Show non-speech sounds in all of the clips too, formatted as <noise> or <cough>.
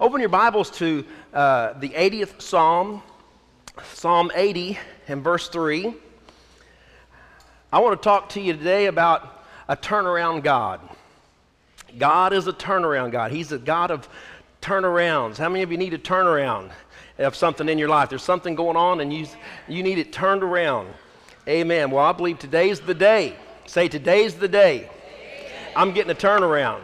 Open your Bibles to uh, the 80th Psalm, Psalm 80 and verse 3. I want to talk to you today about a turnaround God. God is a turnaround God. He's a God of turnarounds. How many of you need a turnaround of something in your life? There's something going on and you, you need it turned around. Amen. Well, I believe today's the day. Say, today's the day. I'm getting a turnaround.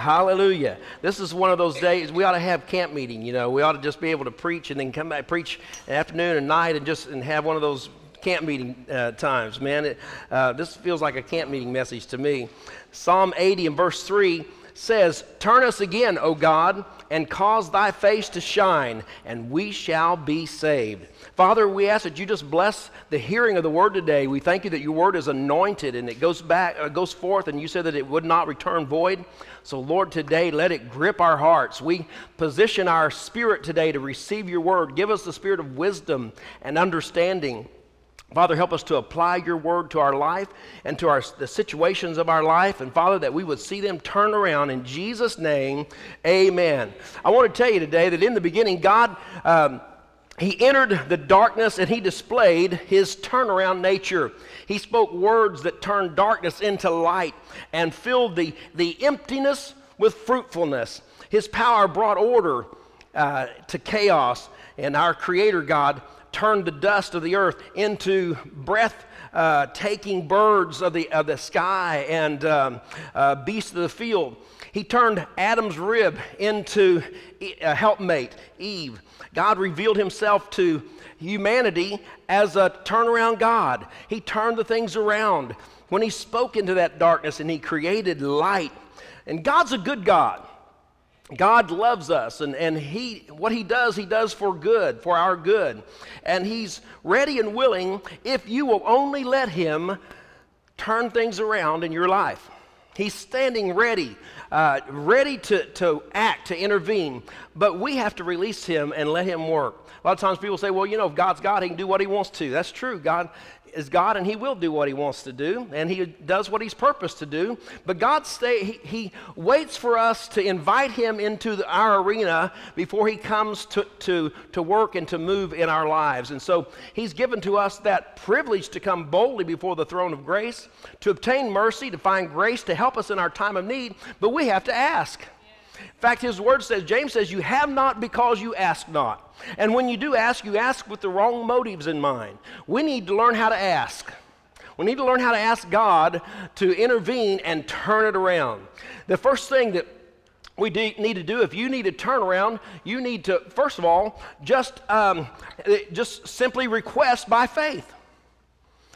Hallelujah. This is one of those days we ought to have camp meeting, you know. We ought to just be able to preach and then come back preach afternoon and night and just and have one of those camp meeting uh, times, man. It, uh, this feels like a camp meeting message to me. Psalm 80 and verse 3 says, Turn us again, O God, and cause thy face to shine, and we shall be saved. Father, we ask that you just bless the hearing of the word today. We thank you that your word is anointed and it goes back, uh, goes forth, and you said that it would not return void. So, Lord, today let it grip our hearts. We position our spirit today to receive your word. Give us the spirit of wisdom and understanding. Father, help us to apply your word to our life and to our, the situations of our life. And Father, that we would see them turn around in Jesus' name. Amen. I want to tell you today that in the beginning, God. Um, he entered the darkness and he displayed his turnaround nature. He spoke words that turned darkness into light and filled the, the emptiness with fruitfulness. His power brought order uh, to chaos, and our Creator God turned the dust of the earth into breath. Uh, taking birds of the, of the sky and um, uh, beasts of the field. He turned Adam's rib into a helpmate, Eve. God revealed himself to humanity as a turnaround God. He turned the things around when he spoke into that darkness and he created light. And God's a good God. God loves us, and, and he, what He does, He does for good, for our good. And He's ready and willing if you will only let Him turn things around in your life. He's standing ready uh, ready to, to act, to intervene, but we have to release him and let him work. A lot of times people say, well, you know, if God's God, he can do what he wants to. That's true. God is God and he will do what he wants to do and he does what he's purposed to do. But god stay he, he waits for us to invite him into the, our arena before he comes to, to, to work and to move in our lives. And so he's given to us that privilege to come boldly before the throne of grace to obtain mercy to find grace to help us in our time of need. But we have to ask in fact, his word says, James says, You have not because you ask not. And when you do ask, you ask with the wrong motives in mind. We need to learn how to ask. We need to learn how to ask God to intervene and turn it around. The first thing that we need to do if you need to turn around you need to first of all just um, just simply request by faith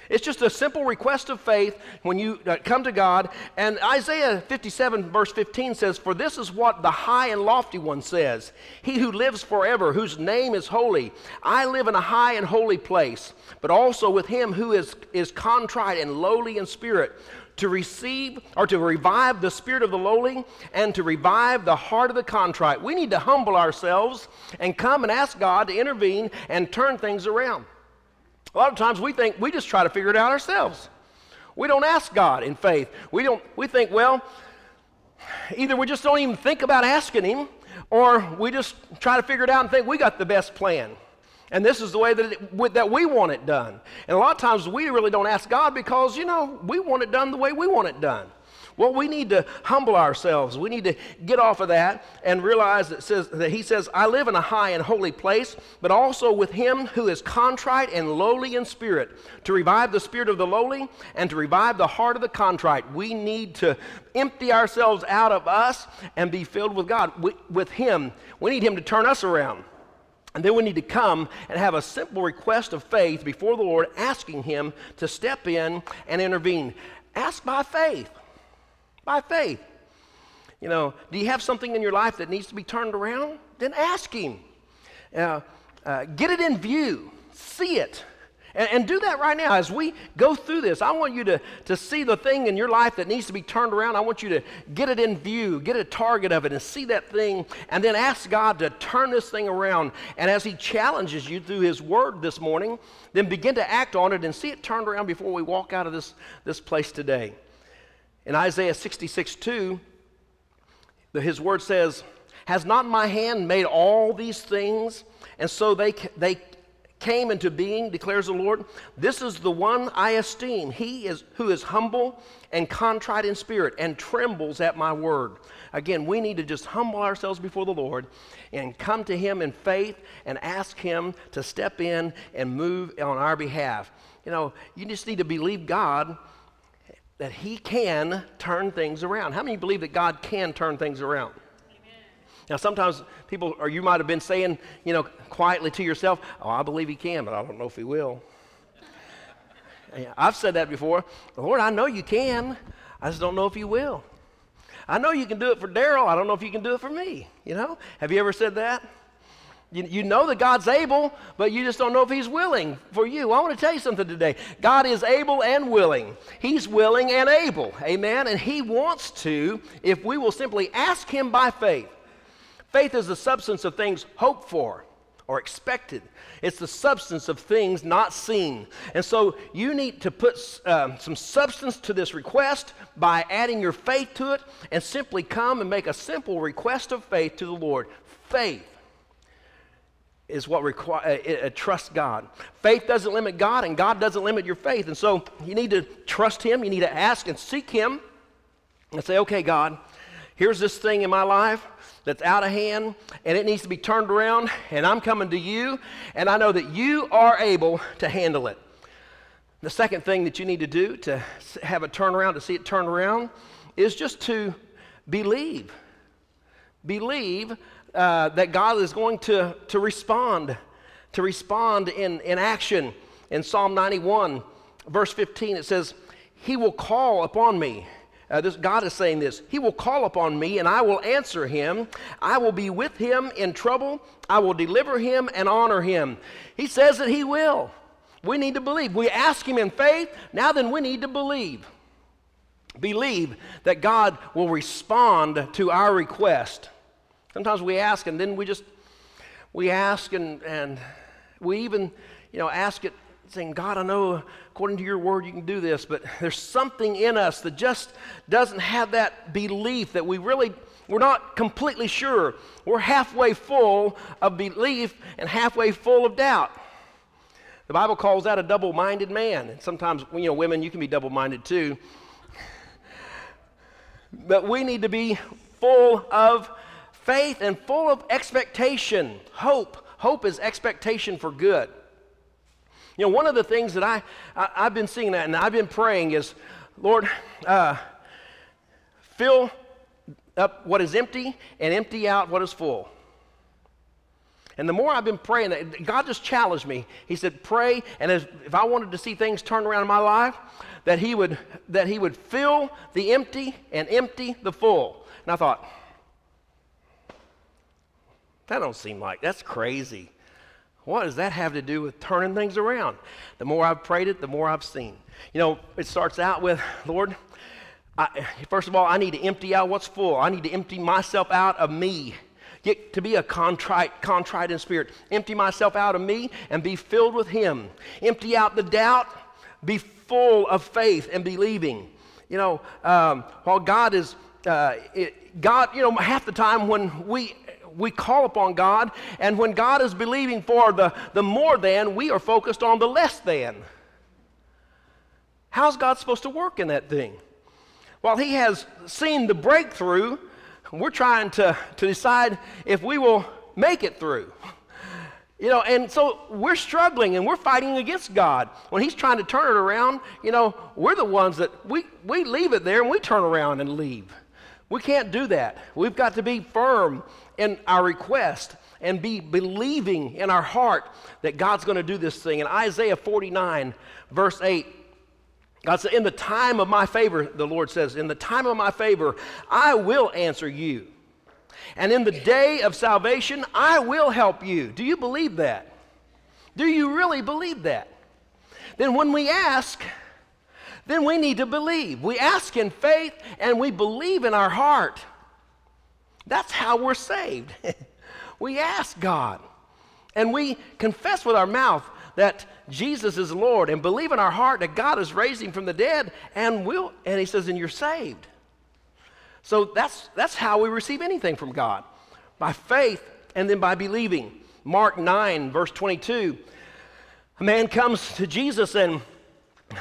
it's just a simple request of faith when you uh, come to God. And Isaiah 57, verse 15 says, For this is what the high and lofty one says He who lives forever, whose name is holy. I live in a high and holy place, but also with him who is, is contrite and lowly in spirit to receive or to revive the spirit of the lowly and to revive the heart of the contrite. We need to humble ourselves and come and ask God to intervene and turn things around. A lot of times we think we just try to figure it out ourselves. We don't ask God in faith. We don't we think, well, either we just don't even think about asking him or we just try to figure it out and think we got the best plan. And this is the way that, it, that we want it done. And a lot of times we really don't ask God because, you know, we want it done the way we want it done. Well, we need to humble ourselves. We need to get off of that and realize that, says, that he says, I live in a high and holy place, but also with him who is contrite and lowly in spirit, to revive the spirit of the lowly and to revive the heart of the contrite. We need to empty ourselves out of us and be filled with God, with him. We need him to turn us around. And then we need to come and have a simple request of faith before the Lord, asking Him to step in and intervene. Ask by faith. By faith. You know, do you have something in your life that needs to be turned around? Then ask Him. Uh, uh, get it in view, see it. And, and, do that right now as we go through this. I want you to, to see the thing in your life that needs to be turned around. I want you to get it in view, get a target of it, and see that thing, and then ask God to turn this thing around. And as He challenges you through His Word this morning, then begin to act on it and see it turned around before we walk out of this, this place today. In Isaiah 66 2, his word says, Has not my hand made all these things? And so they, they came into being, declares the Lord. This is the one I esteem. He is who is humble and contrite in spirit and trembles at my word. Again, we need to just humble ourselves before the Lord and come to Him in faith and ask Him to step in and move on our behalf. You know, you just need to believe God that He can turn things around. How many believe that God can turn things around? Now, sometimes people, or you might have been saying, you know, quietly to yourself, Oh, I believe He can, but I don't know if He will. I've said that before. Lord, I know you can. I just don't know if you will. I know you can do it for Daryl. I don't know if you can do it for me. You know? Have you ever said that? You, you know that God's able, but you just don't know if He's willing for you. I want to tell you something today. God is able and willing. He's willing and able. Amen? And He wants to, if we will simply ask Him by faith. Faith is the substance of things hoped for or expected. It's the substance of things not seen. And so you need to put um, some substance to this request by adding your faith to it and simply come and make a simple request of faith to the Lord. Faith is what requires, uh, uh, trust God. Faith doesn't limit God, and God doesn't limit your faith. And so you need to trust Him. You need to ask and seek Him, and say, "Okay, God, here's this thing in my life that's out of hand and it needs to be turned around, and I'm coming to you, and I know that you are able to handle it. The second thing that you need to do to have a turnaround, to see it turn around, is just to believe. Believe uh, that God is going to, to respond, to respond in, in action. In Psalm 91, verse 15, it says, He will call upon me uh, this, God is saying this He will call upon me, and I will answer him. I will be with him in trouble. I will deliver him and honor him. He says that He will. We need to believe. We ask Him in faith. Now then, we need to believe. Believe that God will respond to our request. Sometimes we ask, and then we just we ask, and and we even you know ask it saying, God, I know according to your word you can do this, but there's something in us that just doesn't have that belief that we really, we're not completely sure. We're halfway full of belief and halfway full of doubt. The Bible calls that a double minded man. And sometimes, you know, women, you can be double minded too. But we need to be full of faith and full of expectation, hope. Hope is expectation for good. You know, one of the things that I, I, have been seeing that and I've been praying is, Lord, uh, fill up what is empty and empty out what is full. And the more I've been praying, God just challenged me. He said, "Pray, and as, if I wanted to see things turn around in my life, that He would that He would fill the empty and empty the full." And I thought, that don't seem like that's crazy. What does that have to do with turning things around? The more I've prayed it, the more I've seen. You know, it starts out with, <laughs> Lord, I, first of all, I need to empty out what's full. I need to empty myself out of me. Get to be a contrite, contrite in spirit. Empty myself out of me and be filled with Him. Empty out the doubt. Be full of faith and believing. You know, um, while God is, uh, it, God, you know, half the time when we we call upon God, and when God is believing for the, the more than, we are focused on the less than. How's God supposed to work in that thing? While He has seen the breakthrough, we're trying to, to decide if we will make it through. You know, and so we're struggling and we're fighting against God. When He's trying to turn it around, you know, we're the ones that we, we leave it there and we turn around and leave. We can't do that. We've got to be firm in our request and be believing in our heart that God's going to do this thing. In Isaiah 49, verse 8, God said, In the time of my favor, the Lord says, In the time of my favor, I will answer you. And in the day of salvation, I will help you. Do you believe that? Do you really believe that? Then when we ask, then we need to believe. We ask in faith and we believe in our heart. That's how we're saved. <laughs> we ask God and we confess with our mouth that Jesus is Lord and believe in our heart that God has raised him from the dead and will and he says and you're saved. So that's that's how we receive anything from God. by faith and then by believing. Mark 9, verse 22. A man comes to Jesus and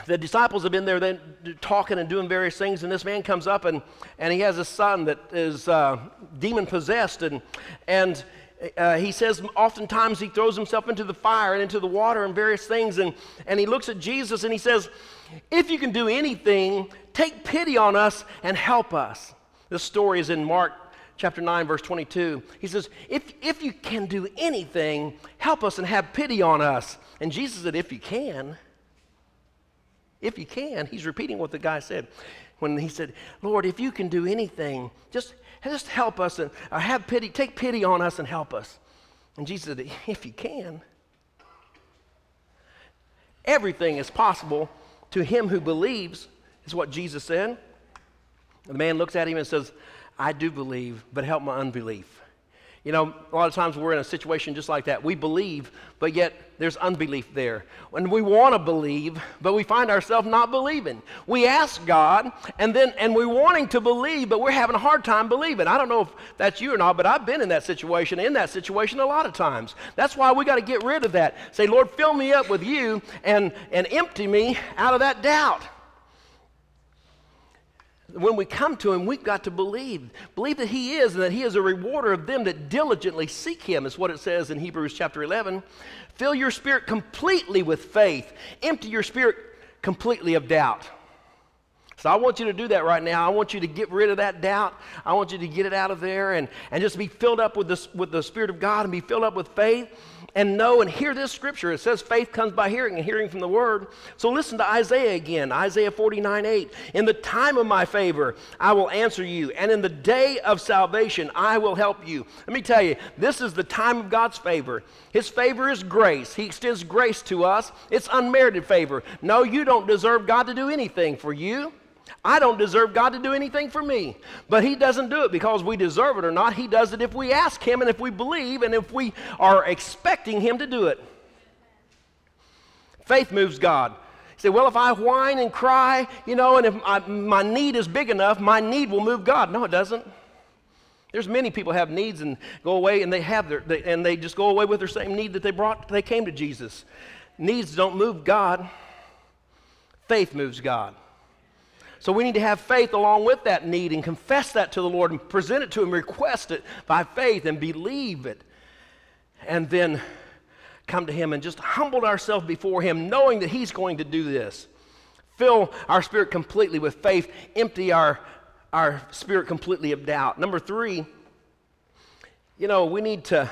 the disciples have been there then talking and doing various things, and this man comes up and, and he has a son that is uh, demon possessed, and, and uh, he says oftentimes he throws himself into the fire and into the water and various things, and, and he looks at Jesus and he says, If you can do anything, take pity on us and help us. This story is in Mark chapter 9, verse 22. He says, if, if you can do anything, help us and have pity on us. And Jesus said, If you can. If you can. He's repeating what the guy said when he said, Lord, if you can do anything, just, just help us and uh, have pity, take pity on us and help us. And Jesus said, <laughs> If you can. Everything is possible to him who believes, is what Jesus said. The man looks at him and says, I do believe, but help my unbelief. You know, a lot of times we're in a situation just like that. We believe, but yet there's unbelief there. And we want to believe, but we find ourselves not believing. We ask God, and then and we're wanting to believe, but we're having a hard time believing. I don't know if that's you or not, but I've been in that situation, in that situation a lot of times. That's why we got to get rid of that. Say, Lord, fill me up with you and, and empty me out of that doubt when we come to him, we've got to believe. Believe that he is and that he is a rewarder of them that diligently seek him, is what it says in Hebrews chapter 11. Fill your spirit completely with faith, empty your spirit completely of doubt. So I want you to do that right now. I want you to get rid of that doubt. I want you to get it out of there and, and just be filled up with, this, with the Spirit of God and be filled up with faith and know and hear this scripture. It says faith comes by hearing and hearing from the word. So listen to Isaiah again, Isaiah 49 8. In the time of my favor, I will answer you, and in the day of salvation, I will help you. Let me tell you, this is the time of God's favor. His favor is grace. He extends grace to us. It's unmerited favor. No, you don't deserve God to do anything for you. I don't deserve God to do anything for me. But He doesn't do it because we deserve it or not. He does it if we ask Him and if we believe and if we are expecting Him to do it. Faith moves God. You say, well, if I whine and cry, you know, and if I, my need is big enough, my need will move God. No, it doesn't. There's many people have needs and go away and they have their, they, and they just go away with their same need that they brought, they came to Jesus. Needs don't move God. Faith moves God. So we need to have faith along with that need and confess that to the Lord and present it to Him, request it by faith and believe it. And then come to Him and just humble ourselves before Him, knowing that He's going to do this. Fill our spirit completely with faith, empty our, our spirit completely of doubt. Number three, you know, we need to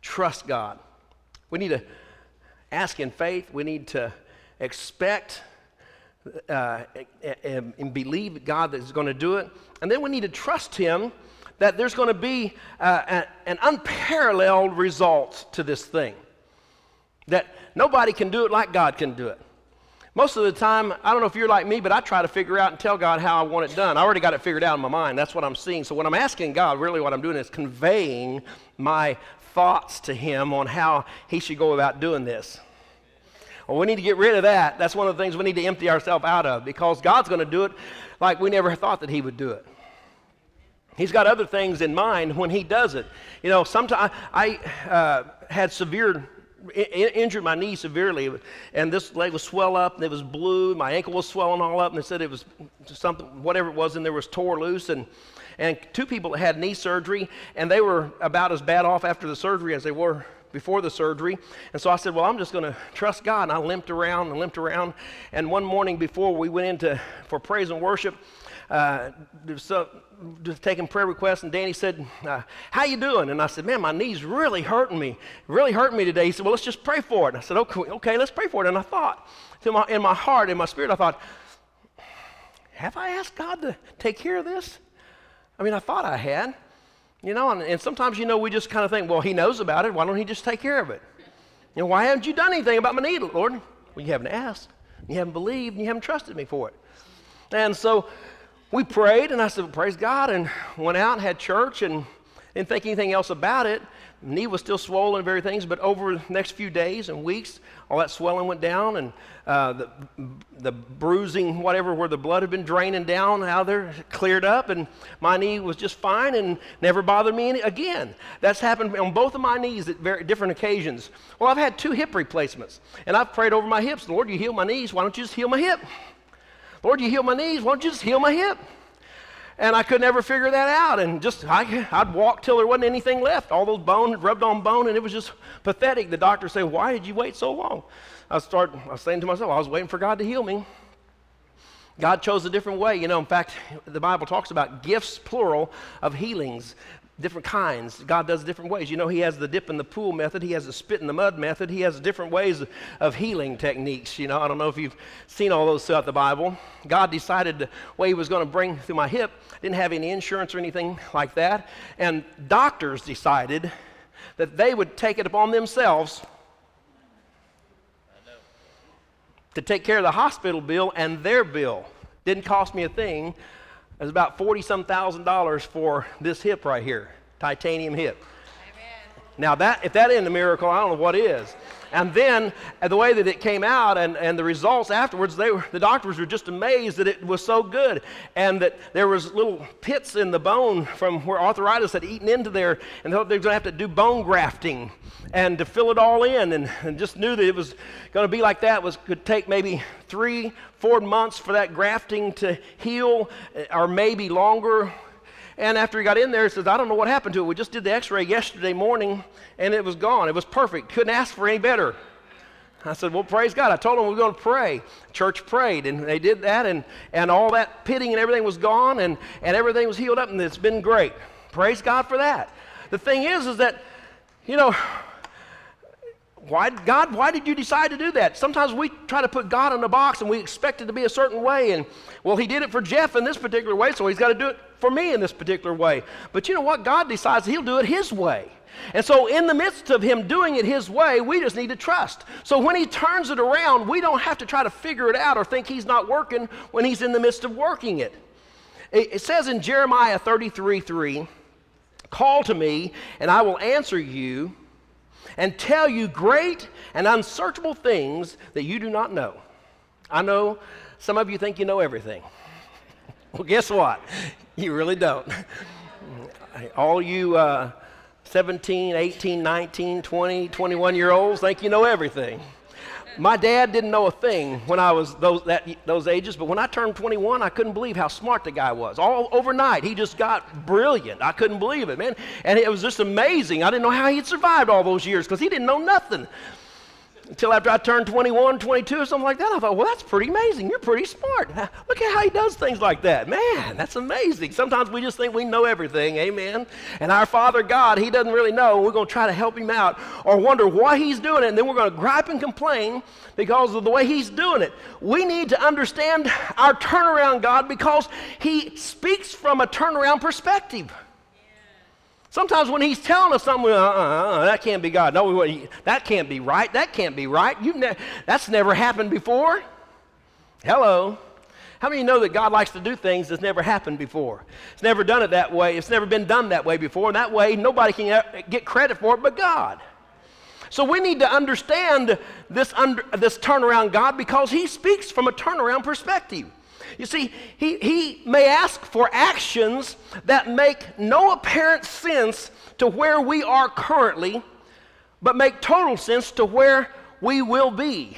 trust God. We need to ask in faith. We need to expect uh, and, and, believe God that is going to do it. And then we need to trust Him that there's going to be uh, a, an unparalleled result to this thing. That nobody can do it like God can do it. Most of the time, I don't know if you're like me, but I try to figure out and tell God how I want it done. I already got it figured out in my mind. That's what I'm seeing. So when I'm asking God, really what I'm doing is conveying my thoughts to Him on how He should go about doing this. Well, we need to get rid of that. That's one of the things we need to empty ourselves out of because God's going to do it like we never thought that He would do it. He's got other things in mind when He does it. You know, sometimes I uh, had severe injured my knee severely, and this leg was swell up, and it was blue. My ankle was swelling all up, and they said it was something, whatever it was, and there was tore loose. And and two people had knee surgery, and they were about as bad off after the surgery as they were before the surgery. And so I said, Well, I'm just going to trust God. And I limped around and limped around. And one morning before we went into for praise and worship, uh, so, just taking prayer requests, and Danny said, uh, "How you doing?" And I said, "Man, my knee's really hurting me, really hurting me today." He said, "Well, let's just pray for it." And I said, "Okay, okay, let's pray for it." And I thought, my, in my heart, in my spirit, I thought, "Have I asked God to take care of this?" I mean, I thought I had. You know, and, and sometimes, you know, we just kind of think, well, he knows about it. Why don't he just take care of it? You know, why haven't you done anything about my need, Lord? Well, you haven't asked. You haven't believed. And you haven't trusted me for it. And so we prayed, and I said, praise God, and went out and had church. And Didn't think anything else about it. Knee was still swollen and various things, but over the next few days and weeks, all that swelling went down and uh, the, the bruising, whatever, where the blood had been draining down out there, cleared up, and my knee was just fine and never bothered me any, again. That's happened on both of my knees at very different occasions. Well, I've had two hip replacements, and I've prayed over my hips. Lord, you heal my knees. Why don't you just heal my hip? Lord, you heal my knees. Why don't you just heal my hip? And I could never figure that out. And just, I, I'd walk till there wasn't anything left. All those bones rubbed on bone, and it was just pathetic. The doctor said, Why did you wait so long? I start, I was saying to myself, I was waiting for God to heal me. God chose a different way. You know, in fact, the Bible talks about gifts, plural, of healings different kinds. God does different ways. You know, He has the dip in the pool method, He has the spit in the mud method, He has different ways of healing techniques. You know, I don't know if you've seen all those throughout the Bible. God decided the way He was going to bring through my hip, didn't have any insurance or anything like that. And doctors decided that they would take it upon themselves to take care of the hospital bill and their bill. Didn't cost me a thing. It was about 40 some thousand dollars for this hip right here, titanium hip. Amen. Now, that, if that isn't a miracle, I don't know what is. And then uh, the way that it came out and, and the results afterwards, they were, the doctors were just amazed that it was so good and that there was little pits in the bone from where arthritis had eaten into there and they thought they were going to have to do bone grafting and to fill it all in and, and just knew that it was going to be like that was could take maybe three, four months for that grafting to heal uh, or maybe longer. And after he got in there, he says, I don't know what happened to it. We just did the x ray yesterday morning and it was gone. It was perfect. Couldn't ask for any better. I said, Well, praise God. I told them we were going to pray. Church prayed, and they did that, and, and all that pitting and everything was gone, and, and everything was healed up, and it's been great. Praise God for that. The thing is, is that, you know, why, God, why did you decide to do that? Sometimes we try to put God in a box and we expect it to be a certain way. And, well, He did it for Jeff in this particular way, so He's got to do it for me in this particular way. But you know what? God decides He'll do it His way. And so, in the midst of Him doing it His way, we just need to trust. So, when He turns it around, we don't have to try to figure it out or think He's not working when He's in the midst of working it. It, it says in Jeremiah 33 3, Call to me, and I will answer you and tell you great and unsearchable things that you do not know. I know some of you think you know everything. <laughs> well, guess what? You really don't. <laughs> All you uh, 17, 18, 19, 20, 21 year olds think you know everything. My dad didn't know a thing when I was those, that, those ages, but when I turned 21, I couldn't believe how smart the guy was. All overnight, he just got brilliant. I couldn't believe it, man. And it was just amazing. I didn't know how he'd survived all those years because he didn't know nothing until after I turned 21, 22, or something like that. I thought, well, that's pretty amazing. You're pretty smart. Look at how he does things like that. Man, that's amazing. Sometimes we just think we know everything. Amen. And our Father God, He doesn't really know. We're going to try to help Him out or wonder why He's doing it. And then we're going to gripe and complain because of the way He's doing it. We need to understand our turnaround God because He speaks from a turnaround perspective. Sometimes when he's telling us something, uh, uh, uh, that can't be God. No, that can't be right. That can't be right. ne- that's never happened before. Hello. How many of you know that God likes to do things that's never happened before? It's never done it that way. It's never been done that way before. And that way, nobody can get credit for it but God. So we need to understand this, under, this turnaround God because He speaks from a turnaround perspective. You see, he, he may ask for actions that make no apparent sense to where we are currently, but make total sense to where we will be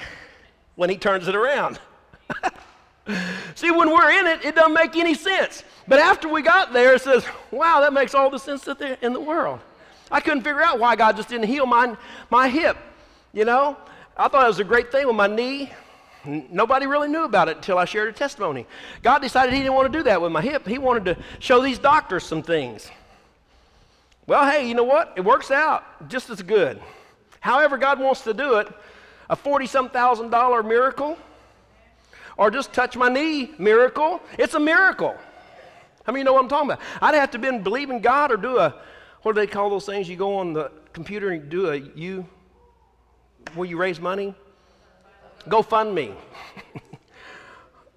when he turns it around. <laughs> See, when we're in it, it doesn't make any sense. But after we got there, it says, wow, that makes all the sense in the world. I couldn't figure out why God just didn't heal my, my hip. You know, I thought it was a great thing with my knee. Nobody really knew about it until I shared a testimony. God decided He didn't want to do that with my hip. He wanted to show these doctors some things. Well, hey, you know what? It works out just as good. However, God wants to do it, a 40 some thousand dollar miracle, or just touch my knee miracle, it's a miracle. How many you know what I'm talking about? I'd have to been believing God or do a, what do they call those things? You go on the computer and do a you, where you raise money? GoFundMe.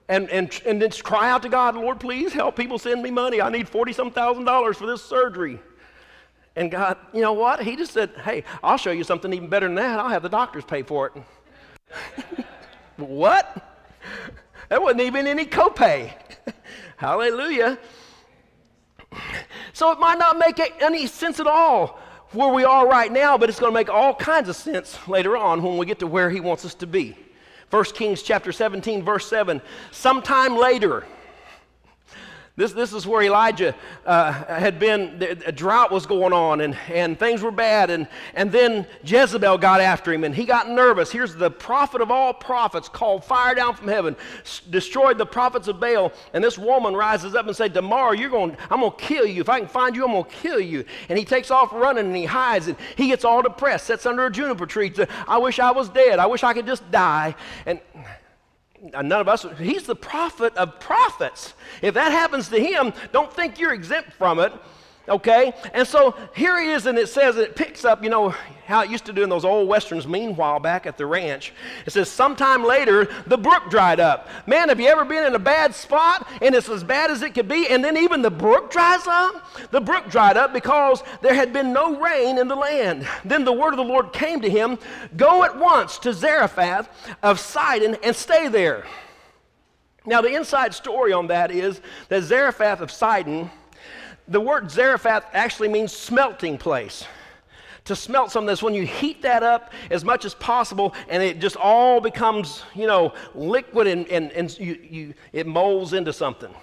and, and, and then cry out to God, Lord, please help people send me money. I need 40 some thousand dollars for this surgery. And God, you know what? He just said, Hey, I'll show you something even better than that. I'll have the doctors pay for it. <laughs> what? There wasn't even any copay. <laughs> Hallelujah. So it might not make any sense at all where we are right now, but it's going to make all kinds of sense later on when we get to where he wants us to be. 1 Kings chapter 17, verse 7. Sometime later, this, this is where Elijah uh, had been, a drought was going on and, and things were bad. And, and then Jezebel got after him and he got nervous. Here's the prophet of all prophets called fire down from heaven, s- destroyed the prophets of Baal. And this woman rises up and says, Tomorrow you're going, I'm going to kill you. If I can find you, I'm going to kill you. And he takes off running and he hides and he gets all depressed, sits under a juniper tree. I wish I was dead. I wish I could just die. And none of us, he's the prophet of prophets. If that happens to him, don't think you're exempt from it. Okay? And so here he is, and it says, and it picks up, you know, how it used to do in those old westerns, meanwhile, back at the ranch. It says, sometime later, the brook dried up. Man, have you ever been in a bad spot and it's as bad as it could be, and then even the brook dries up? The brook dried up because there had been no rain in the land. Then the word of the Lord came to him Go at once to Zarephath of Sidon and stay there. Now, the inside story on that is that Zarephath of Sidon the word Zarephath actually means smelting place. To smelt something is when you heat that up as much as possible and it just all becomes, you know, liquid and, and, and you, you, it molds into something.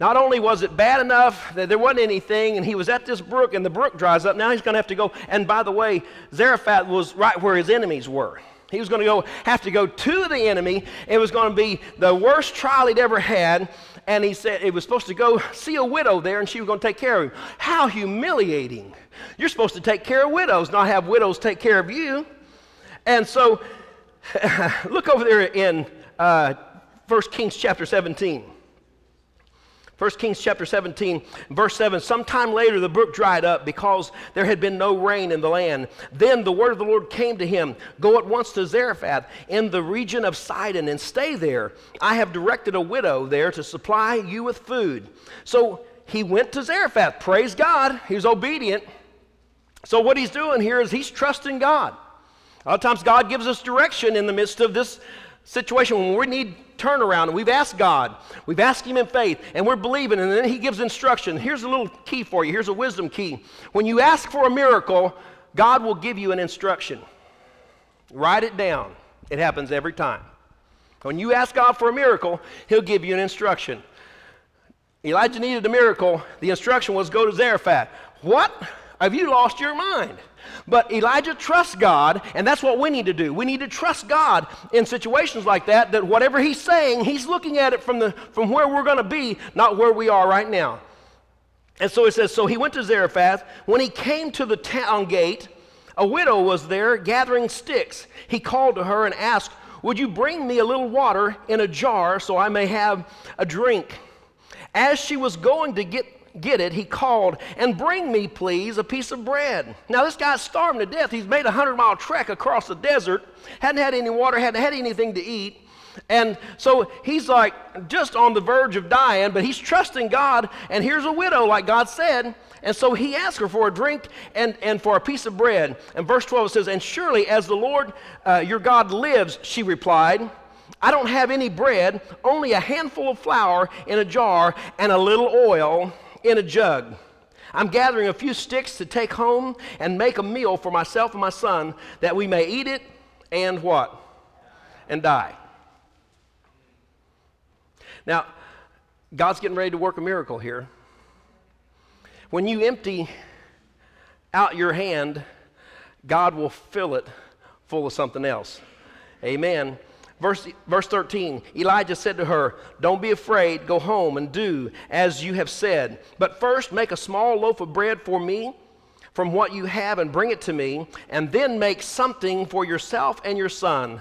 Not only was it bad enough that there wasn't anything, and he was at this brook, and the brook dries up, now he's going to have to go. And by the way, Zarephath was right where his enemies were. He was going to go have to go to the enemy. It was going to be the worst trial he'd ever had and he said it was supposed to go see a widow there and she was going to take care of him. How humiliating. You're supposed to take care of widows, not have widows take care of you. And so, <laughs> look over there in uh, 1 Kings chapter 17. 1 Kings chapter 17, verse 7 Sometime later the brook dried up because there had been no rain in the land. Then the word of the Lord came to him Go at once to Zarephath in the region of Sidon and stay there. I have directed a widow there to supply you with food. So he went to Zarephath. Praise God. He was obedient. So what he's doing here is he's trusting God. A lot of times God gives us direction in the midst of this situation when we need turnaround and we've asked God, we've asked Him in faith, and we're believing, and then He gives instruction. Here's a little key for you. Here's a wisdom key. When you ask for a miracle, God will give you an instruction. Write it down. It happens every time. When you ask God for a miracle, He'll give you an instruction. Elijah needed a miracle. The instruction was go to Zarephath. What? Have you lost your mind? But Elijah trusts God, and that's what we need to do. We need to trust God in situations like that, that whatever he's saying, he's looking at it from, the, from where we're going to be, not where we are right now. And so it says, So he went to Zarephath. When he came to the town gate, a widow was there gathering sticks. He called to her and asked, Would you bring me a little water in a jar so I may have a drink? As she was going to get get it, he called, and bring me, please, a piece of bread. Now, this guy's starving to death. He's made a 100 mile trek across the desert, hadn't had any water, hadn't had anything to eat. And so he's like just on the verge of dying, but he's trusting God. And here's a widow, like God said. And so he asked her for a drink and, and for a piece of bread. And verse 12 says, And surely as the Lord uh, your God lives, she replied, I don't have any bread, only a handful of flour in a jar and a little oil in a jug. I'm gathering a few sticks to take home and make a meal for myself and my son that we may eat it and what? And die. Now, God's getting ready to work a miracle here. When you empty out your hand, God will fill it full of something else. Amen. Verse, verse 13 Elijah said to her, Don't be afraid, go home and do as you have said. But first, make a small loaf of bread for me from what you have and bring it to me, and then make something for yourself and your son.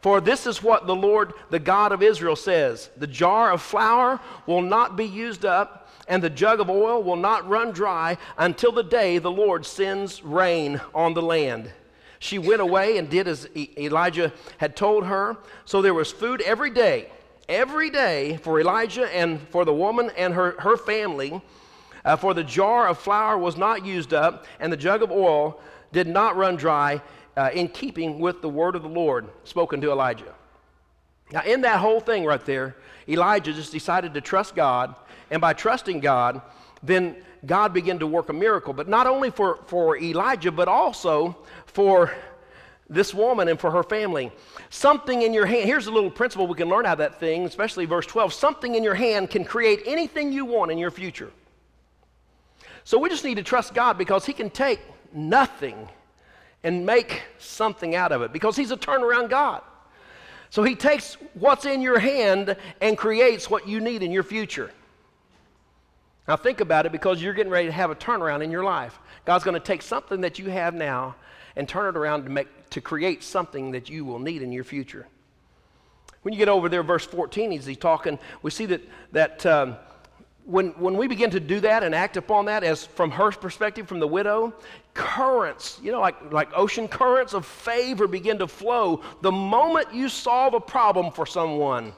For this is what the Lord, the God of Israel, says The jar of flour will not be used up, and the jug of oil will not run dry until the day the Lord sends rain on the land. She went away and did as Elijah had told her. So there was food every day, every day for Elijah and for the woman and her, her family. Uh, for the jar of flour was not used up, and the jug of oil did not run dry, uh, in keeping with the word of the Lord spoken to Elijah. Now, in that whole thing right there, Elijah just decided to trust God, and by trusting God, then God began to work a miracle. But not only for, for Elijah, but also for this woman and for her family. Something in your hand, here's a little principle we can learn out of that thing, especially verse 12. Something in your hand can create anything you want in your future. So we just need to trust God because He can take nothing and make something out of it because He's a turnaround God. So He takes what's in your hand and creates what you need in your future. Now, think about it because you're getting ready to have a turnaround in your life. God's going to take something that you have now and turn it around to, make, to create something that you will need in your future. When you get over there, verse 14, he's, talking, we see that, that um, when, when we begin to do that and act upon that, as from her perspective, from the widow, currents, you know, like, like ocean currents of favor begin to flow the moment you solve a problem for someone.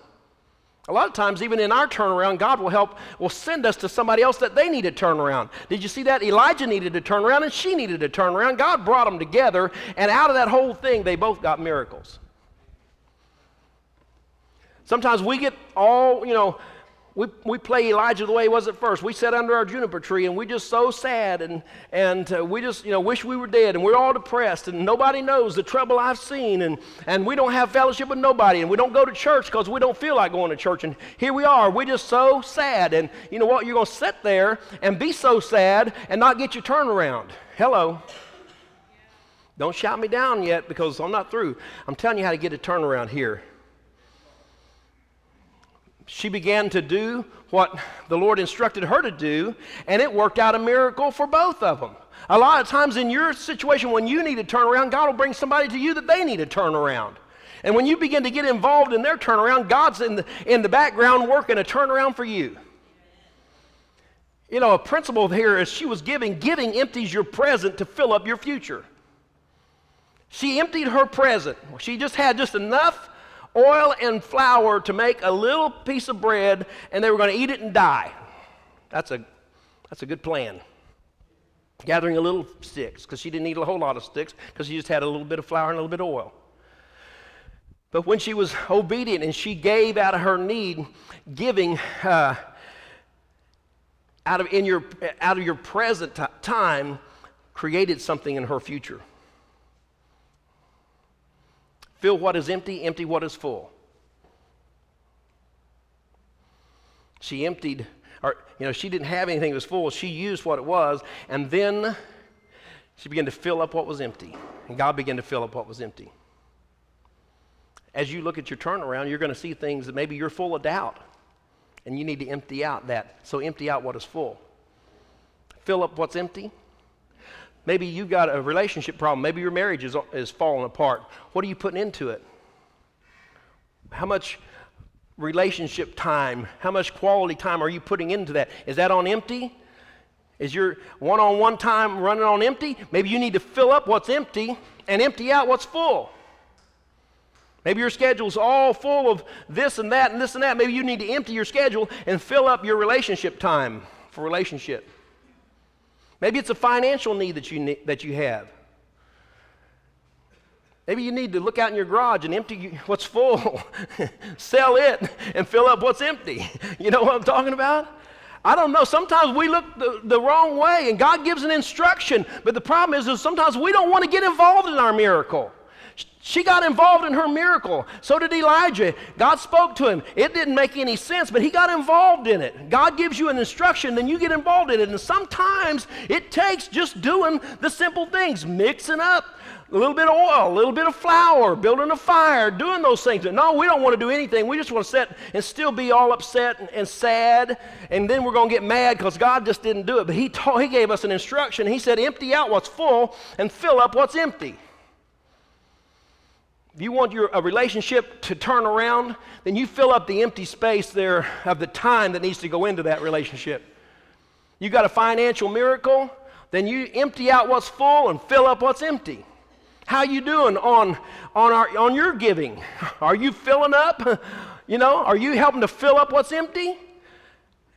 A lot of times, even in our turnaround, God will help, will send us to somebody else that they need to turn around. Did you see that? Elijah needed to turn around and she needed to turn around. God brought them together, and out of that whole thing, they both got miracles. Sometimes we get all, you know, we, we play Elijah the way he was at first. We sat under our juniper tree and we just so sad and, and uh, we just, you know, wish we were dead and we're all depressed and nobody knows the trouble I've seen and, and we don't have fellowship with nobody and we don't go to church because we don't feel like going to church. And here we are. We're just so sad. And you know what? You're going to sit there and be so sad and not get your turnaround. Hello. Don't shout me down yet because I'm not through. I'm telling you how to get a turnaround here she began to do what the Lord instructed her to do, and it worked out a miracle for both of them. A lot of times in your situation, when you need to turn around, God will bring somebody to you that they need to turn around. And when you begin to get involved in their turnaround, God's in the, in the background working a turnaround for you. You know, a principle here is she was giving. Giving empties your present to fill up your future. She emptied her present. She just had just enough oil and flour to make a little piece of bread, and they were going to eat it and die. That's a, that's a good plan. Gathering a little sticks, because she didn't need a whole lot of sticks, because she just had a little bit of flour and a little bit of oil. But when she was obedient and she gave out of her need, giving uh, out, of, in your, out of your present t- time created something in her future. Fill what is empty, empty what is full. She emptied, or, you know, she didn't have anything that was full. She used what it was, and then she began to fill up what was empty. And God began to fill up what was empty. As you look at your turnaround, you're going to see things that maybe you're full of doubt, and you need to empty out that. So empty out what is full. Fill up what's empty Maybe you've got a relationship problem. Maybe your marriage is, is falling apart. What are you putting into it? How much relationship time, how much quality time are you putting into that? Is that on empty? Is your one on one time running on empty? Maybe you need to fill up what's empty and empty out what's full. Maybe your schedule's all full of this and that and this and that. Maybe you need to empty your schedule and fill up your relationship time for relationship. Maybe it's a financial need that you, that you have. Maybe you need to look out in your garage and empty what's full, <laughs> sell it, and fill up what's empty. <laughs> You know what I'm talking about? I don't know. Sometimes we look the, the wrong way, and God gives an instruction. But the problem is, is sometimes we don't want to get involved in our miracle. She got involved in her miracle. So did Elijah. God spoke to him. It didn't make any sense, but he got involved in it. God gives you an instruction, then you get involved in it. And sometimes it takes just doing the simple things, mixing up a little bit of oil, a little bit of flour, building a fire, doing those things. No, we don't want to do anything. We just want to sit and still be all upset and, and sad, and then we're going to get mad because God just didn't do it. But he, told, he gave us an instruction. He said, empty out what's full and fill up what's empty. If you want your, a relationship to turn around, then you fill up the empty space there of the time that needs to go into that relationship. You got a financial miracle, then you empty out what's full and fill up what's empty. How you doing on, on, our, on your giving? Are you filling up? <laughs> You know, are you helping to fill up what's empty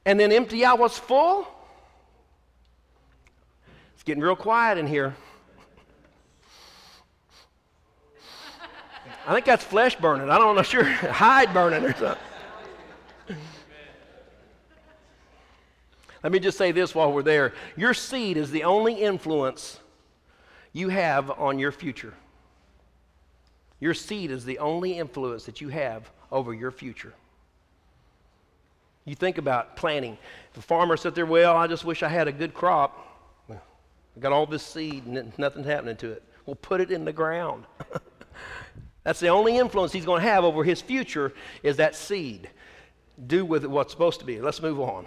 and then empty out what's full? It's getting real quiet in here. I think that's flesh burning. I don't know, <laughs> sure, hide burning or something. Let me just say this while we're there. Your seed is the only influence you have on your future. Your seed is the only influence that you have over your future. You think about planting. If a farmer said there, well, I just wish I had a good crop. I got all this seed and nothing's happening to it. Well, put it in the ground. <laughs> That's the only influence he's going to have over his future is that seed. Do with it what's supposed to be. Let's move on.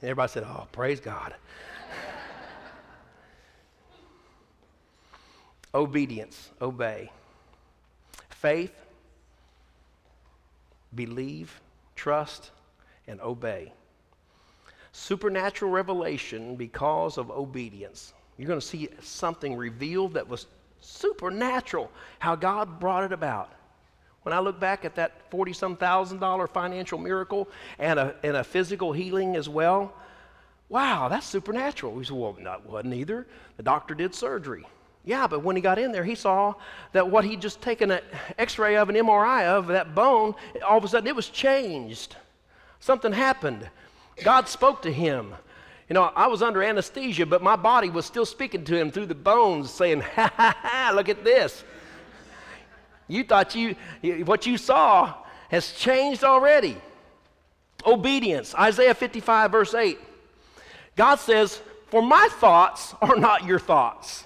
everybody said, oh, praise God. <laughs> Obedience, obey. Faith, believe, trust, and obey. Supernatural revelation because of obedience. You're going to see something revealed that was supernatural, how God brought it about. When I look back at that 40 some thousand dollar financial miracle and a, and a physical healing as well, wow, that's supernatural. We said, well, that wasn't either. The doctor did surgery. Yeah, but when he got in there, he saw that what he'd just taken an x ray of, an MRI of, that bone, all of a sudden it was changed. Something happened. God spoke to him. You know, I was under anesthesia, but my body was still speaking to him through the bones, saying, <laughs> Ha ha ha, look at this. You thought you, what you saw has changed already. Obedience, Isaiah 55, verse 8. God says, For my thoughts are not your thoughts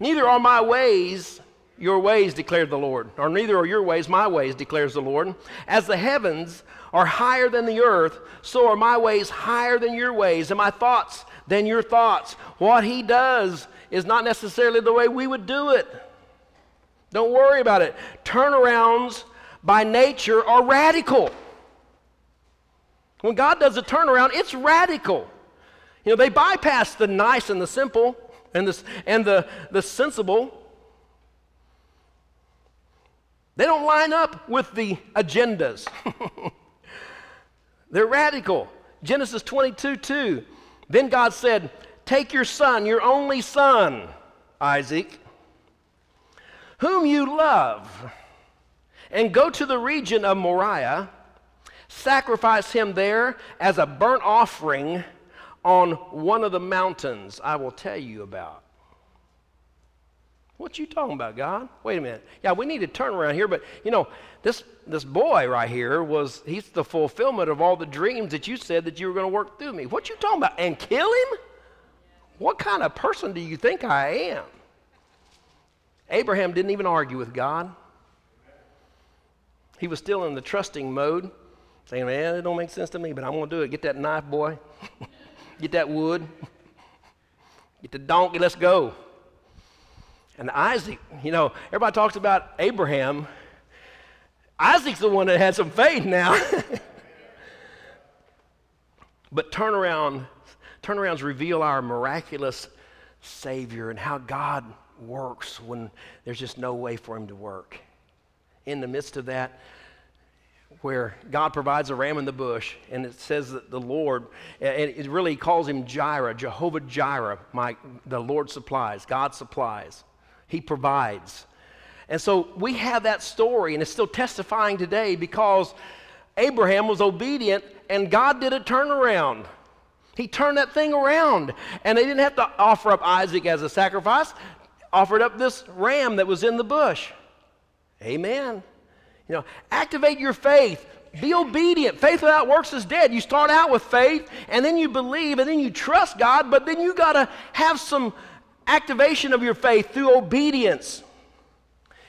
Neither are my ways your ways, declared the Lord, or neither are your ways my ways, declares the Lord. As the heavens are higher than the earth, so are my ways higher than your ways, and my thoughts than your thoughts. What he does is not necessarily the way we would do it. Don't worry about it. Turnarounds by nature are radical. When God does a turnaround, it's radical. You know, they bypass the nice and the simple and, this, and the, the sensible, they don't line up with the agendas. <laughs> They're radical. Genesis 22 2. Then God said, Take your son, your only son, Isaac, whom you love, and go to the region of Moriah, sacrifice him there as a burnt offering on one of the mountains I will tell you about. What you talking about, God? Wait a minute. Yeah, we need to turn around here, but you know, this this boy right here was he's the fulfillment of all the dreams that you said that you were going to work through me. What you talking about? And kill him? What kind of person do you think I am? Abraham didn't even argue with God. He was still in the trusting mode, saying, Man, it don't make sense to me, but I'm to do it. Get that knife, boy. <laughs> Get that wood. Get the donkey, let's go. And Isaac, you know, everybody talks about Abraham. Isaac's the one that had some faith now. <laughs> but turnaround, turnarounds reveal our miraculous Savior and how God works when there's just no way for him to work. In the midst of that, where God provides a ram in the bush, and it says that the Lord, and it really calls him Jireh, Jehovah Jireh, my, the Lord supplies, God supplies, He provides. And so we have that story, and it's still testifying today because Abraham was obedient, and God did a turnaround. He turned that thing around, and they didn't have to offer up Isaac as a sacrifice, offered up this ram that was in the bush. Amen. You know, activate your faith. Be obedient. Faith without works is dead. You start out with faith, and then you believe, and then you trust God, but then you got to have some activation of your faith through obedience.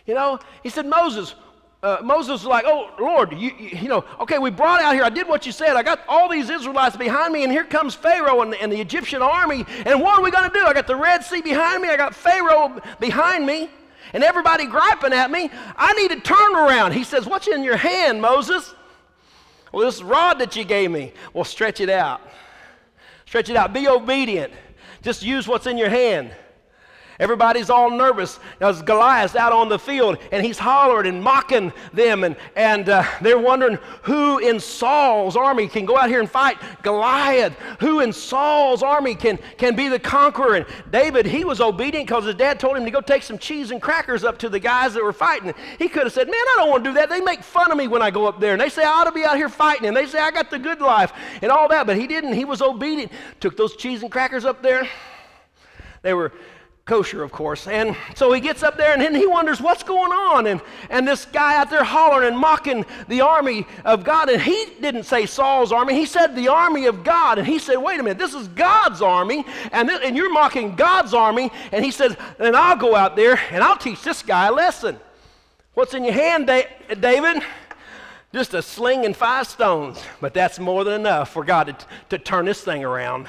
You know, he said, Moses, uh, Moses was like, Oh, Lord, you, you, you, know, okay, we brought out here. I did what you said. I got all these Israelites behind me, and here comes Pharaoh and the, and the Egyptian army. And what are we going to do? I got the Red Sea behind me, I got Pharaoh behind me and everybody griping at me, I need to turn around. He says, What's in your hand, Moses? Well, this rod that you gave me. Well, stretch it out. Stretch it out. Be obedient. Just use what's in your hand. Everybody's all nervous as Goliath's out on the field and he's hollering and mocking them. And, and uh, they're wondering who in Saul's army can go out here and fight Goliath. Who in Saul's army can, can be the conqueror. And David, he was obedient because his dad told him to go take some cheese and crackers up to the guys that were fighting. He could have said, Man, I don't want to do that. They make fun of me when I go up there. And they say I ought to be out here fighting. And they say I got the good life and all that. But he didn't. He was obedient. Took those cheese and crackers up there. They were kosher, of course. And so he gets up there and then he wonders what's going on. And, and this guy out there hollering and mocking the army of God. And he didn't say Saul's army, he said the army of God. And he said, wait a minute, this is God's army, and, th- and you're mocking God's army. And he says, then I'll go out there and I'll teach this guy a lesson. What's in your hand, da- David? Just a sling and five stones. But that's more than enough for God to, t- to turn this thing around.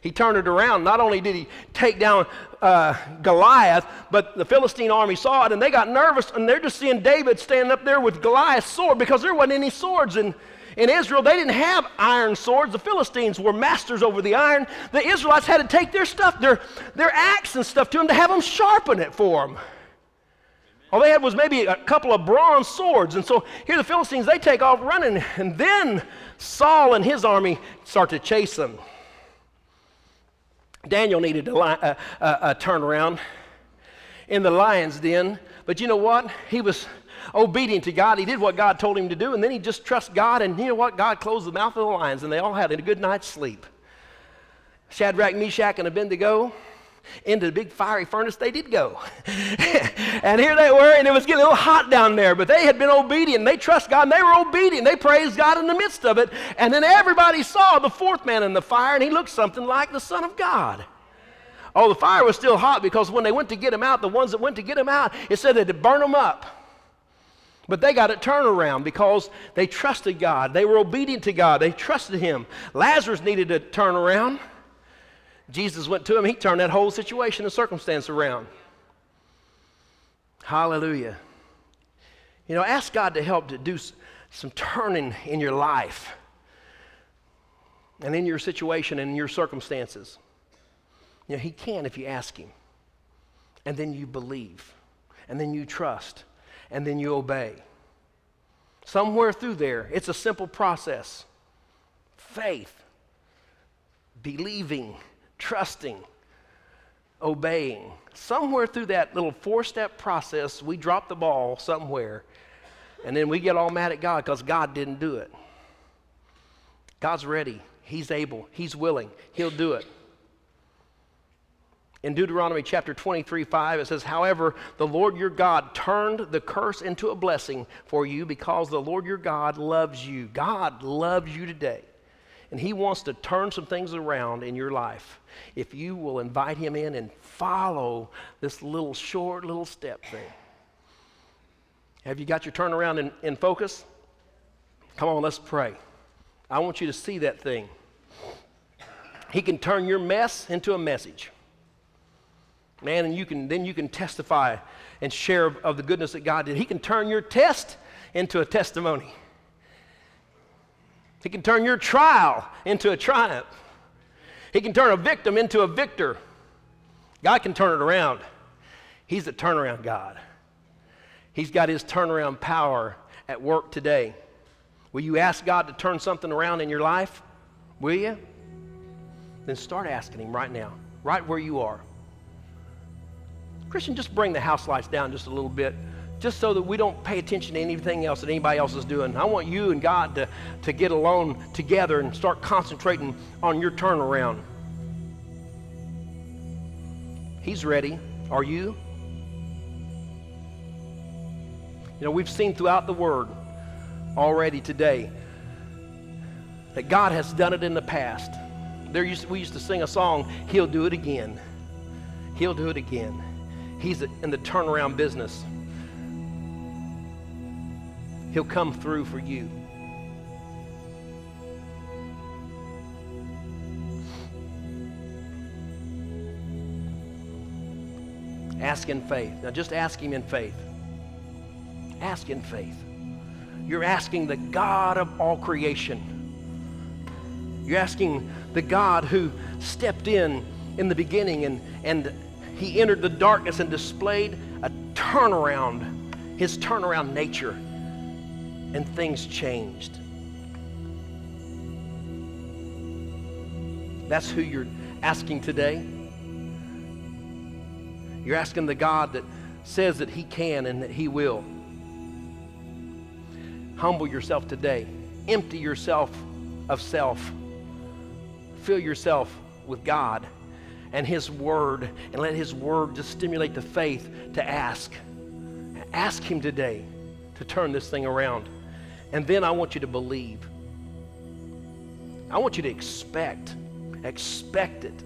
He turned it around. Not only did he take down uh, Goliath, but the Philistine army saw it and they got nervous and they're just seeing David standing up there with Goliath's sword because there wasn't any swords in, in Israel. They didn't have iron swords. The Philistines were masters over the iron. The Israelites had to take their stuff, their, their axe and stuff to them to have them sharpen it for them. All they had was maybe a couple of bronze swords. And so here the Philistines, they take off running. And then Saul and his army start to chase them. Daniel needed a, a, a, uh, a uh, uh, turnaround in the lion's den, but you know what? He was obedient to God. He did what God told him to do, and then he just trusted God, and you know what? God closed the mouth of the lions, and they all had a good night's sleep. Shadrach, Meshach, and Abednego into the big fiery furnace they did go. <laughs> and here they were, and it was getting a little hot down there, but they had been obedient. They trust God, and they were obedient. They praised God in the midst of it. And then everybody saw the fourth man in the fire, and he looked something like the Son of God. Oh, the fire was still hot because when they went to get him out, the ones that went to get him out, it said that it burned him up. But they got a turnaround because they trusted God. They were obedient to God. They trusted Him. Lazarus needed a turnaround. Jesus went to him, he turned that whole situation and circumstance around. Hallelujah. You know, ask God to help to do some turning in your life and in your situation and in your circumstances. You know, He can if you ask Him. And then you believe, and then you trust, and then you obey. Somewhere through there, it's a simple process faith, believing, trusting, obeying. Somewhere through that little four step process, we drop the ball somewhere, and then we get all mad at God because God didn't do it. God's ready, He's able, He's willing, He'll do it. In Deuteronomy chapter 23, 5, it says, However, the Lord your God turned the curse into a blessing for you because the Lord your God loves you. God loves you today. And He wants to turn some things around in your life if you will invite Him in and follow this little short little step thing. Have you got your turnaround in, in focus? Come on, let's pray. I want you to see that thing. He can turn your mess into a message. Man, and you can then you can testify and share of, of the goodness that God did. He can turn your test into a testimony. He can turn your trial into a triumph. He can turn a victim into a victor. God can turn it around. He's a turnaround God. He's got his turnaround power at work today. Will you ask God to turn something around in your life? Will you? Then start asking him right now, right where you are. Christian, just bring the house lights down just a little bit just so that we don't pay attention to anything else that anybody else is doing. I want you and God to, to get alone together and start concentrating on your turnaround. He's ready. Are you? You know, we've seen throughout the Word already today that God has done it in the past. There used to, we used to sing a song, He'll do it again. He'll do it again. He's in the turnaround business. He'll come through for you. Ask in faith. Now just ask Him in faith. Ask in faith. You're asking the God of all creation. You're asking the God who stepped in in the beginning and, and he entered the darkness and displayed a turnaround, his turnaround nature, and things changed. That's who you're asking today. You're asking the God that says that He can and that He will. Humble yourself today. Empty yourself of self. Fill yourself with God and His Word, and let His Word just stimulate the faith to ask. Ask Him today to turn this thing around. And then I want you to believe. I want you to expect. Expect it.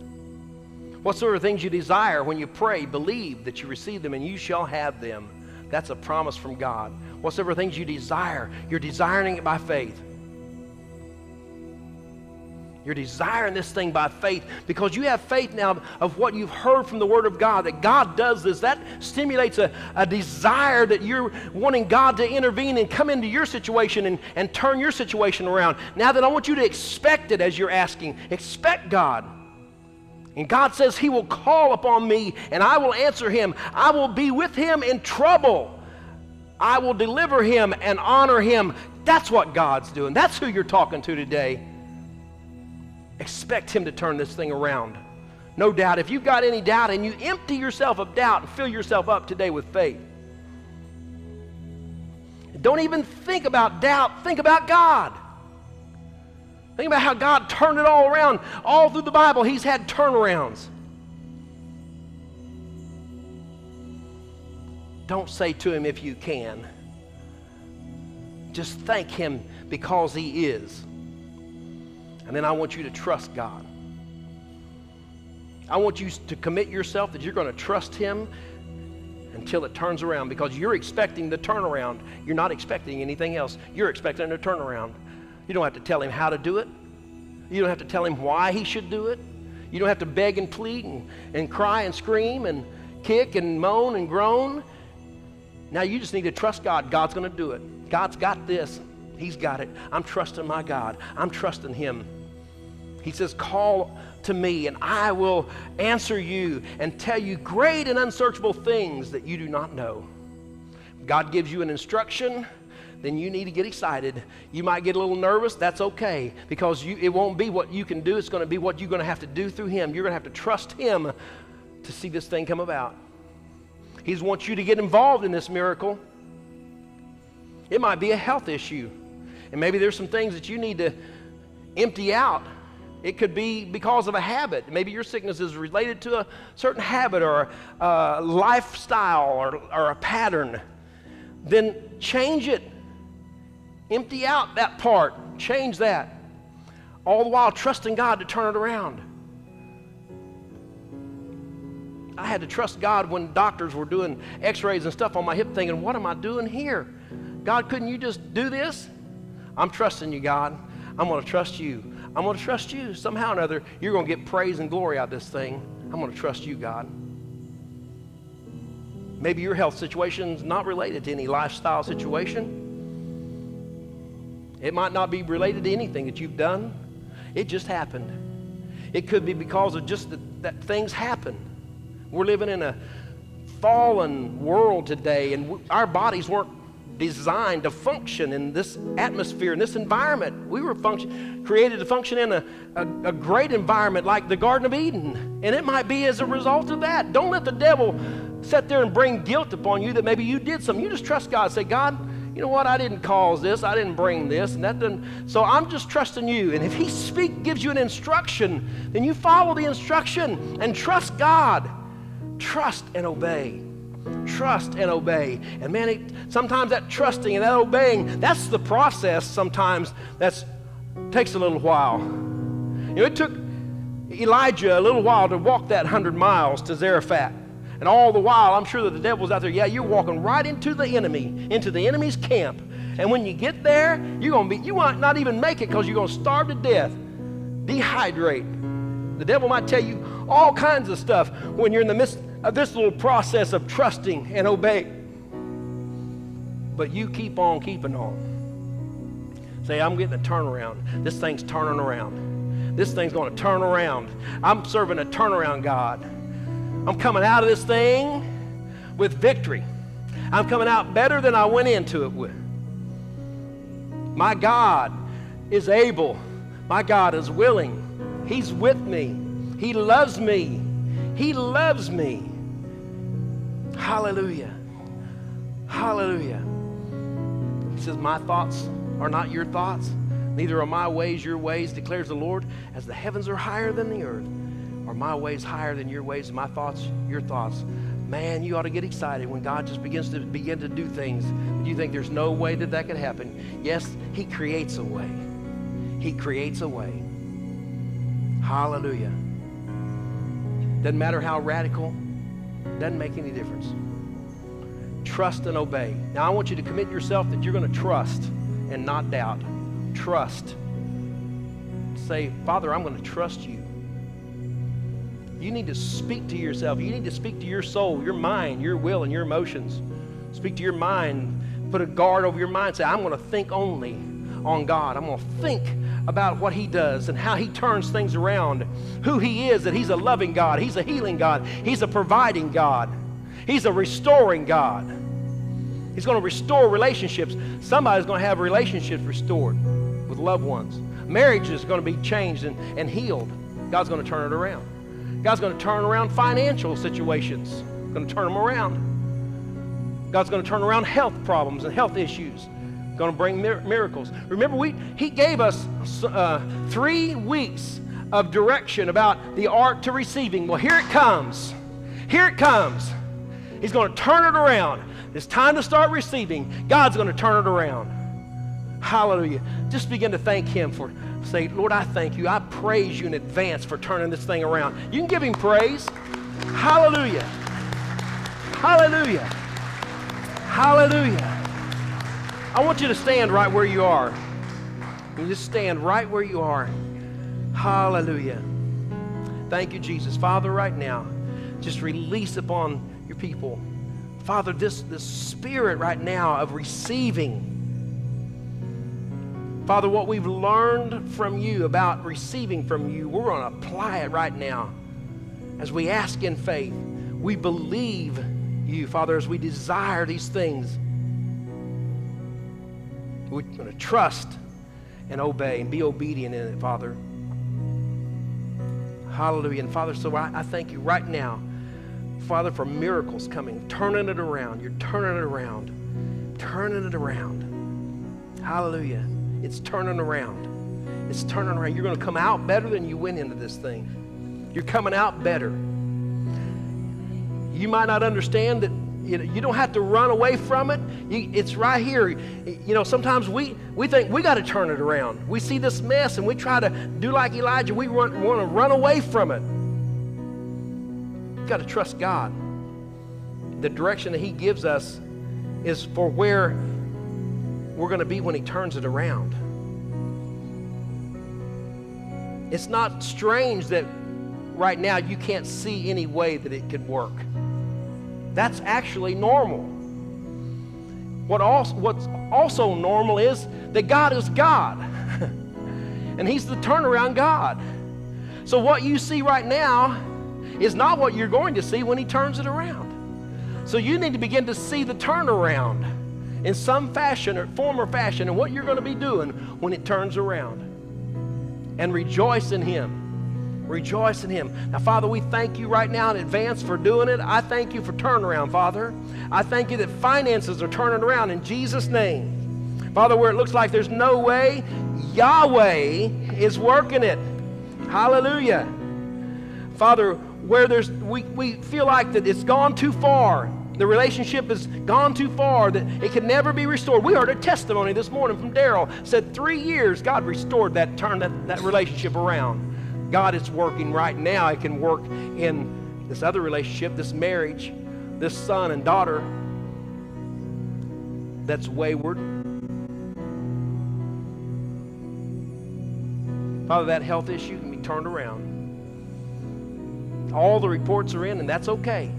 Whatsoever things you desire when you pray, believe that you receive them and you shall have them. That's a promise from God. Whatsoever things you desire, you're desiring it by faith. You're desiring this thing by faith because you have faith now of what you've heard from the Word of God, that God does this. That stimulates a, a desire that you're wanting God to intervene and come into your situation and, and turn your situation around. Now that I want you to expect it as you're asking, expect God. And God says He will call upon me and I will answer Him. I will be with Him in trouble. I will deliver Him and honor Him. That's what God's doing. That's who you're talking to today. Expect Him to turn this thing around. No doubt. If you've got any doubt and you empty yourself of doubt and fill yourself up today with faith, don't even think about doubt, think about God. Think about how God turned it all around. All through the Bible, He's had turnarounds. Don't say to Him if you can. Just thank Him because He is. And then I want you to trust God. I want you to commit yourself that you're going to trust Him until it turns around because you're expecting the turnaround. You're not expecting anything else. You're expecting a turnaround. You don't have to tell Him how to do it, you don't have to tell Him why He should do it. You don't have to beg and plead and, and cry and scream and kick and moan and groan. Now you just need to trust God. God's going to do it. God's got this. He's got it. I'm trusting my God. I'm trusting Him. He says, Call to me, and I will answer you and tell you great and unsearchable things that you do not know. God gives you an instruction, then you need to get excited. You might get a little nervous. That's okay because you, it won't be what you can do. It's going to be what you're going to have to do through Him. You're going to have to trust Him to see this thing come about. He wants you to get involved in this miracle. It might be a health issue. And maybe there's some things that you need to empty out. It could be because of a habit. Maybe your sickness is related to a certain habit or a lifestyle or, or a pattern. Then change it. Empty out that part. Change that. All the while trusting God to turn it around. I had to trust God when doctors were doing x rays and stuff on my hip, thinking, What am I doing here? God, couldn't you just do this? I'm trusting you, God. I'm going to trust you. I'm going to trust you. Somehow or another, you're going to get praise and glory out of this thing. I'm going to trust you, God. Maybe your health situation is not related to any lifestyle situation. It might not be related to anything that you've done. It just happened. It could be because of just that, that things happen. We're living in a fallen world today, and our bodies weren't designed to function in this atmosphere, in this environment. We were function, created to function in a, a, a, great environment like the Garden of Eden. And it might be as a result of that. Don't let the devil sit there and bring guilt upon you that maybe you did something. You just trust God. Say, God, you know what? I didn't cause this. I didn't bring this. And that didn't. So I'm just trusting you. And if he speak, gives you an instruction, then you follow the instruction and trust God. Trust and obey. Trust and obey. And man, it, sometimes that trusting and that obeying, that's the process sometimes that takes a little while. You know, it took Elijah a little while to walk that hundred miles to Zarephath. And all the while, I'm sure that the devil's out there. Yeah, you're walking right into the enemy, into the enemy's camp. And when you get there, you're going to be, you might not even make it because you're going to starve to death, dehydrate. The devil might tell you all kinds of stuff when you're in the midst this little process of trusting and obeying. But you keep on keeping on. Say, I'm getting a turnaround. This thing's turning around. This thing's going to turn around. I'm serving a turnaround God. I'm coming out of this thing with victory. I'm coming out better than I went into it with. My God is able. My God is willing. He's with me. He loves me. He loves me. Hallelujah. Hallelujah. He says, My thoughts are not your thoughts, neither are my ways your ways, declares the Lord. As the heavens are higher than the earth, are my ways higher than your ways, and my thoughts your thoughts. Man, you ought to get excited when God just begins to begin to do things. You think there's no way that that could happen. Yes, He creates a way. He creates a way. Hallelujah. Doesn't matter how radical, doesn't make any difference. Trust and obey. Now, I want you to commit yourself that you're going to trust and not doubt. Trust. Say, Father, I'm going to trust you. You need to speak to yourself. You need to speak to your soul, your mind, your will, and your emotions. Speak to your mind. Put a guard over your mind. Say, I'm going to think only on God. I'm going to think about what He does and how He turns things around, who He is, that He's a loving God, He's a healing God, He's a providing God, He's a restoring God. He's going to restore relationships. Somebody's going to have relationships restored with loved ones. Marriage is going to be changed and, and healed. God's going to turn it around. God's going to turn around financial situations, going to turn them around. God's going to turn around health problems and health issues. Going to bring mir- miracles. Remember, we, He gave us uh, three weeks of direction about the art to receiving. Well, here it comes. Here it comes. He's going to turn it around. It's time to start receiving. God's going to turn it around. Hallelujah. Just begin to thank Him for, say, Lord, I thank you. I praise you in advance for turning this thing around. You can give Him praise. Hallelujah. Hallelujah. Hallelujah. I want you to stand right where you are. You just stand right where you are. Hallelujah. Thank you, Jesus. Father, right now, just release upon your people. Father, this, this spirit right now of receiving. Father, what we've learned from you about receiving from you, we're going to apply it right now. As we ask in faith, we believe you, Father, as we desire these things. We're going to trust and obey and be obedient in it, Father. Hallelujah. And Father, so I, I thank you right now, Father, for miracles coming, turning it around. You're turning it around, turning it around. Hallelujah. It's turning around. It's turning around. You're going to come out better than you went into this thing. You're coming out better. You might not understand that you, know, you don't have to run away from it. You, it's right here. You know, sometimes we, we think we got to turn it around. We see this mess and we try to do like Elijah. We want, to run away from it. You've got to trust God. The direction that He gives us is for where we're going to be when He turns it around. It's not strange that right now you can't see any way that it could work. That's actually normal. What also, what's also normal is that God is God, <laughs> and He's the turnaround God. So, what you see right now is not what you're going to see when He turns it around. So, you need to begin to see the turnaround in some fashion or form or fashion and what you're going to be doing when it turns around. And rejoice in Him. Rejoice in Him. Now, Father, we thank you right now in advance for doing it. I thank you for turnaround, Father. I thank you that finances are turning around in Jesus' name. Father, where it looks like there's no way, Yahweh is working it. Hallelujah. Father, where there's we, we feel like that it's gone too far, the relationship has gone too far, that it can never be restored. We heard a testimony this morning from Daryl. Said three years God restored that, turned that, that relationship around. God is working right now. It can work in this other relationship, this marriage, this son and daughter that's wayward. Father, that health issue can be turned around. All the reports are in, and that's okay.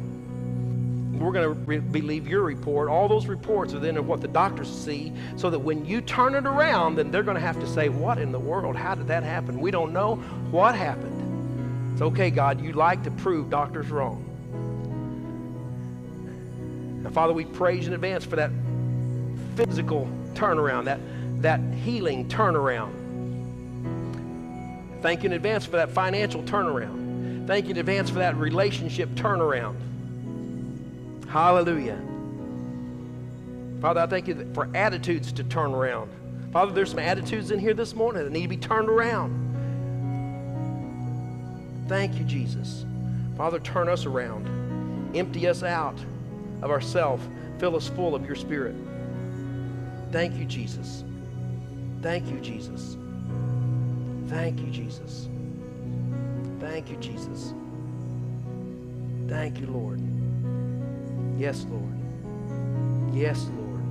We're going to re- believe your report. All those reports are then of what the doctors see, so that when you turn it around, then they're going to have to say, What in the world? How did that happen? We don't know what happened. It's okay, God. You like to prove doctors wrong. And Father, we praise in advance for that physical turnaround, that, that healing turnaround. Thank you in advance for that financial turnaround. Thank you in advance for that relationship turnaround. Hallelujah. Father, I thank you for attitudes to turn around. Father, there's some attitudes in here this morning that need to be turned around. Thank you, Jesus. Father, turn us around. Empty us out of ourself. Fill us full of your spirit. Thank you, Jesus. Thank you, Jesus. Thank you, Jesus. Thank you, Jesus. Thank you, Lord. Yes, Lord. Yes, Lord.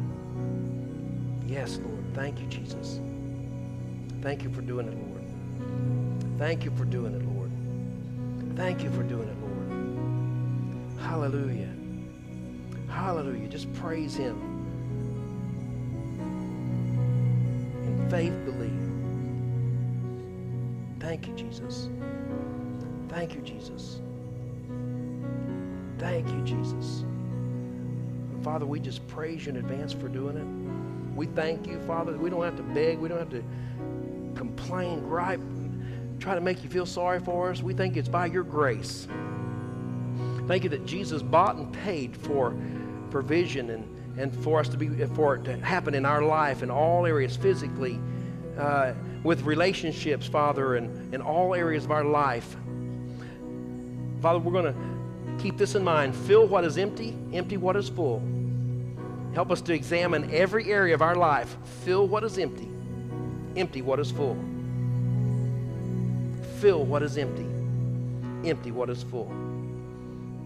Yes, Lord. Thank you, Jesus. Thank you for doing it, Lord. Thank you for doing it, Lord. Thank you for doing it, Lord. Hallelujah. Hallelujah. Just praise Him. In faith, believe. Thank you, Jesus. Thank you, Jesus. Thank you, Jesus. Father, we just praise you in advance for doing it. We thank you, Father, we don't have to beg, we don't have to complain, gripe, try to make you feel sorry for us. We think it's by your grace. Thank you that Jesus bought and paid for provision and, and for us to be for it to happen in our life in all areas physically uh, with relationships, Father, and in all areas of our life. Father, we're going to keep this in mind. Fill what is empty, empty what is full. Help us to examine every area of our life. Fill what is empty, empty what is full. Fill what is empty, empty what is full.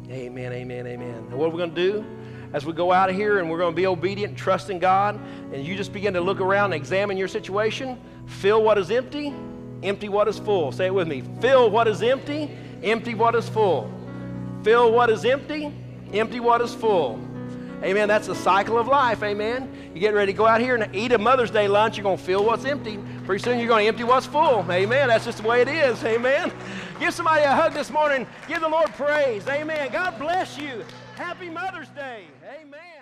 Amen, amen, amen. And what are we going to do? as we go out of here and we're going to be obedient trust in God, and you just begin to look around and examine your situation, fill what is empty, empty what is full. Say it with me. Fill what is empty, empty what is full. Fill what is empty, empty what is full. Amen. That's the cycle of life. Amen. You get ready to go out here and eat a Mother's Day lunch, you're going to fill what's empty. Pretty soon you're going to empty what's full. Amen. That's just the way it is. Amen. Give somebody a hug this morning. Give the Lord praise. Amen. God bless you. Happy Mother's Day. Amen.